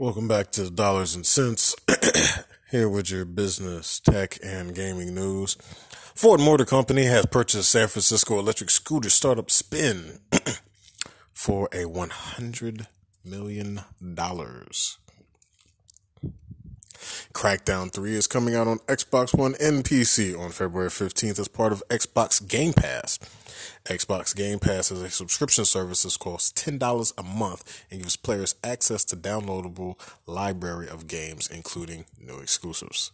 Welcome back to Dollars and Cents. Here with your business, tech, and gaming news. Ford Motor Company has purchased San Francisco electric scooter startup Spin for a $100 million. Crackdown 3 is coming out on Xbox One and PC on February 15th as part of Xbox Game Pass. Xbox Game Pass is a subscription service that costs $10 a month and gives players access to downloadable library of games including new exclusives.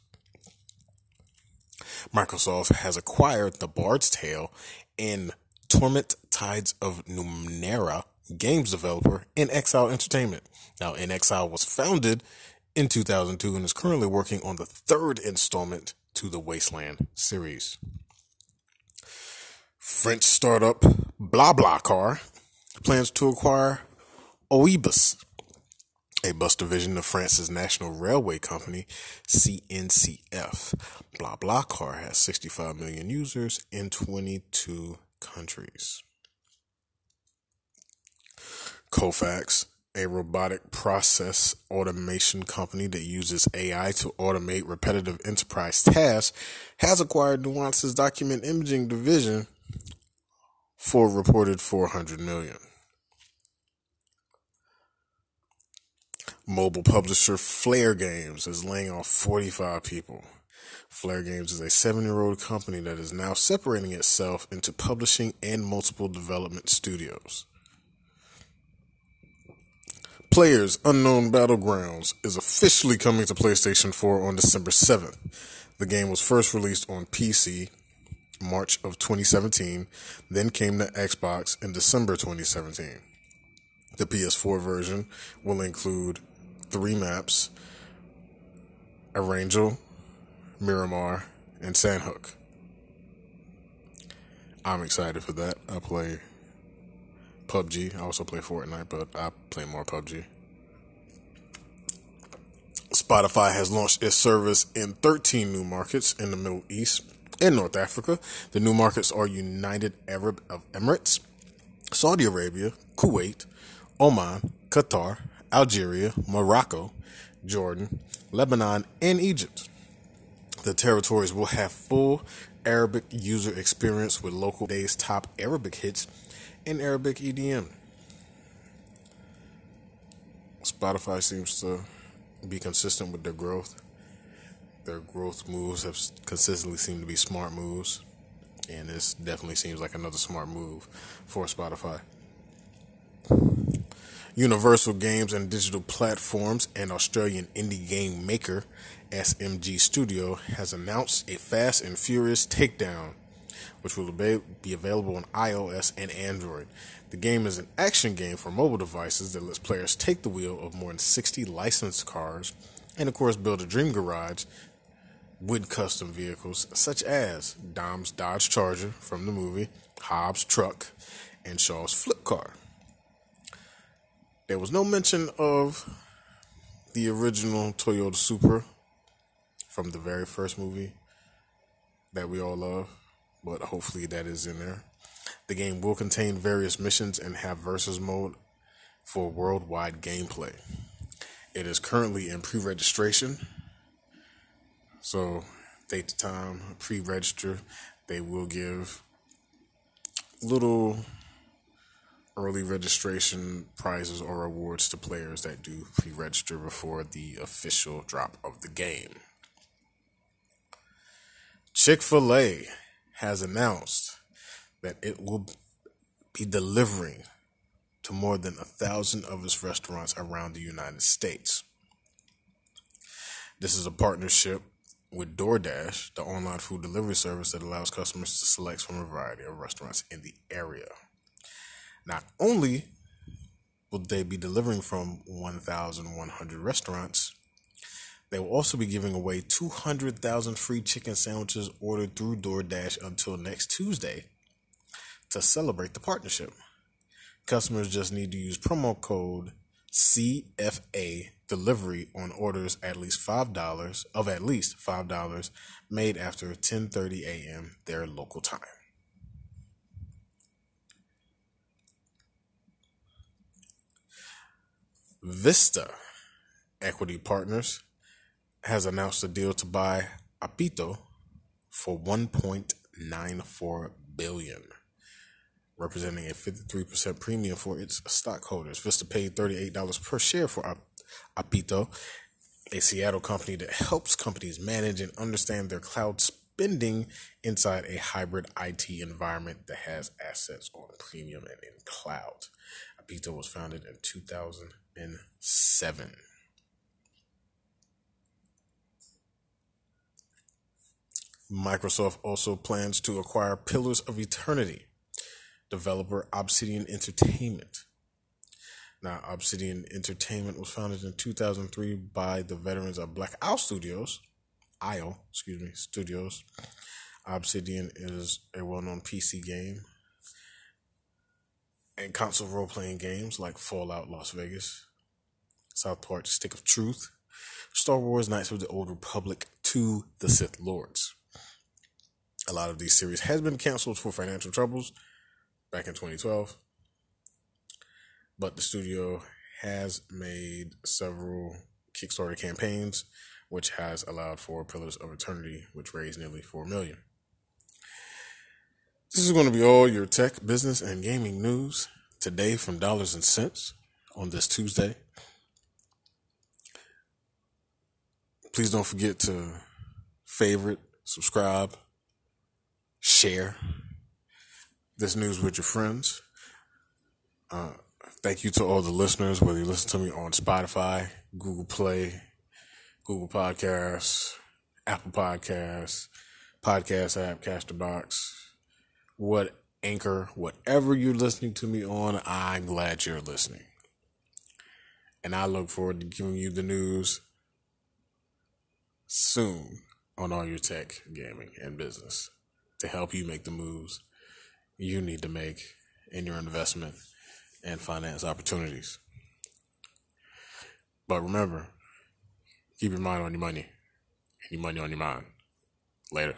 Microsoft has acquired The Bard's Tale and Torment Tides of Numenera games developer inXile Entertainment. Now, inXile was founded in 2002 and is currently working on the third installment to the Wasteland series. French startup BlaBlaCar plans to acquire Ouibus, a bus division of France's national railway company, CNCF. BlaBlaCar has 65 million users in 22 countries. Kofax, a robotic process automation company that uses AI to automate repetitive enterprise tasks, has acquired Nuance's document imaging division for reported 400 million. Mobile publisher Flare Games is laying off 45 people. Flare Games is a seven year old company that is now separating itself into publishing and multiple development studios. Players Unknown Battlegrounds is officially coming to PlayStation 4 on December 7th. The game was first released on PC March of 2017, then came the Xbox in December 2017. The PS4 version will include three maps Erangel, Miramar, and Sanhok. I'm excited for that. I play PUBG. I also play Fortnite, but I play more PUBG. Spotify has launched its service in 13 new markets in the Middle East and North Africa. The new markets are United Arab Emirates, Saudi Arabia, Kuwait, Oman, Qatar, Algeria, Morocco, Jordan, Lebanon, and Egypt. The territories will have full Arabic user experience with local days top Arabic hits and Arabic EDM. Spotify seems to be consistent with their growth their growth moves have consistently seemed to be smart moves, and this definitely seems like another smart move for Spotify. Universal Games and Digital Platforms and Australian indie game maker SMG Studio has announced a Fast and Furious Takedown, which will be available on iOS and Android. The game is an action game for mobile devices that lets players take the wheel of more than 60 licensed cars and, of course, build a dream garage with custom vehicles such as Dom's Dodge Charger from the movie, Hobbs' truck, and Shaw's flip car. There was no mention of the original Toyota Supra from the very first movie that we all love, but hopefully that is in there. The game will contain various missions and have versus mode for worldwide gameplay. It is currently in pre registration so, date to time, pre register. They will give little early registration prizes or rewards to players that do pre register before the official drop of the game. Chick fil A has announced that it will be delivering to more than a thousand of its restaurants around the United States. This is a partnership with DoorDash, the online food delivery service that allows customers to select from a variety of restaurants in the area. Not only will they be delivering from 1,100 restaurants, they will also be giving away 200,000 free chicken sandwiches ordered through DoorDash until next Tuesday to celebrate the partnership. Customers just need to use promo code CFA delivery on orders at least $5 of at least $5 made after 10:30 a.m. their local time. Vista, Equity Partners has announced a deal to buy Apptio for 1.94 billion, representing a 53% premium for its stockholders. Vista paid $38 per share for Apptio, a Seattle company that helps companies manage and understand their cloud spending inside a hybrid IT environment that has assets on premium and in cloud. Apptio was founded in 2007. Microsoft also plans to acquire Pillars of Eternity, developer Obsidian Entertainment. Now, Obsidian Entertainment was founded in 2003 by the veterans of Black Owl Studios, Isle, excuse me, Studios. Obsidian is a well-known PC game and console role-playing games like Fallout Las Vegas, South Park Stick of Truth, Star Wars Knights of the Old Republic to the Sith Lords. A lot of these series has been canceled for financial troubles back in 2012. But the studio has made several Kickstarter campaigns, which has allowed for Pillars of Eternity, which raised nearly 4 million. This is going to be all your tech, business, and gaming news today from Dollars and Cents on this Tuesday. Please don't forget to favorite, subscribe, share this news with your friends. Uh, thank you to all the listeners, whether you listen to me on Spotify, Google Play, Google Podcasts, Apple Podcasts, Podcast app, Casterbox, what Anchor, whatever you're listening to me on, I'm glad you're listening. And I look forward to giving you the news soon on all your tech, gaming, and business to help you make the moves you need to make in your investment and finance opportunities. But remember, keep your mind on your money and your money on your mind. Later.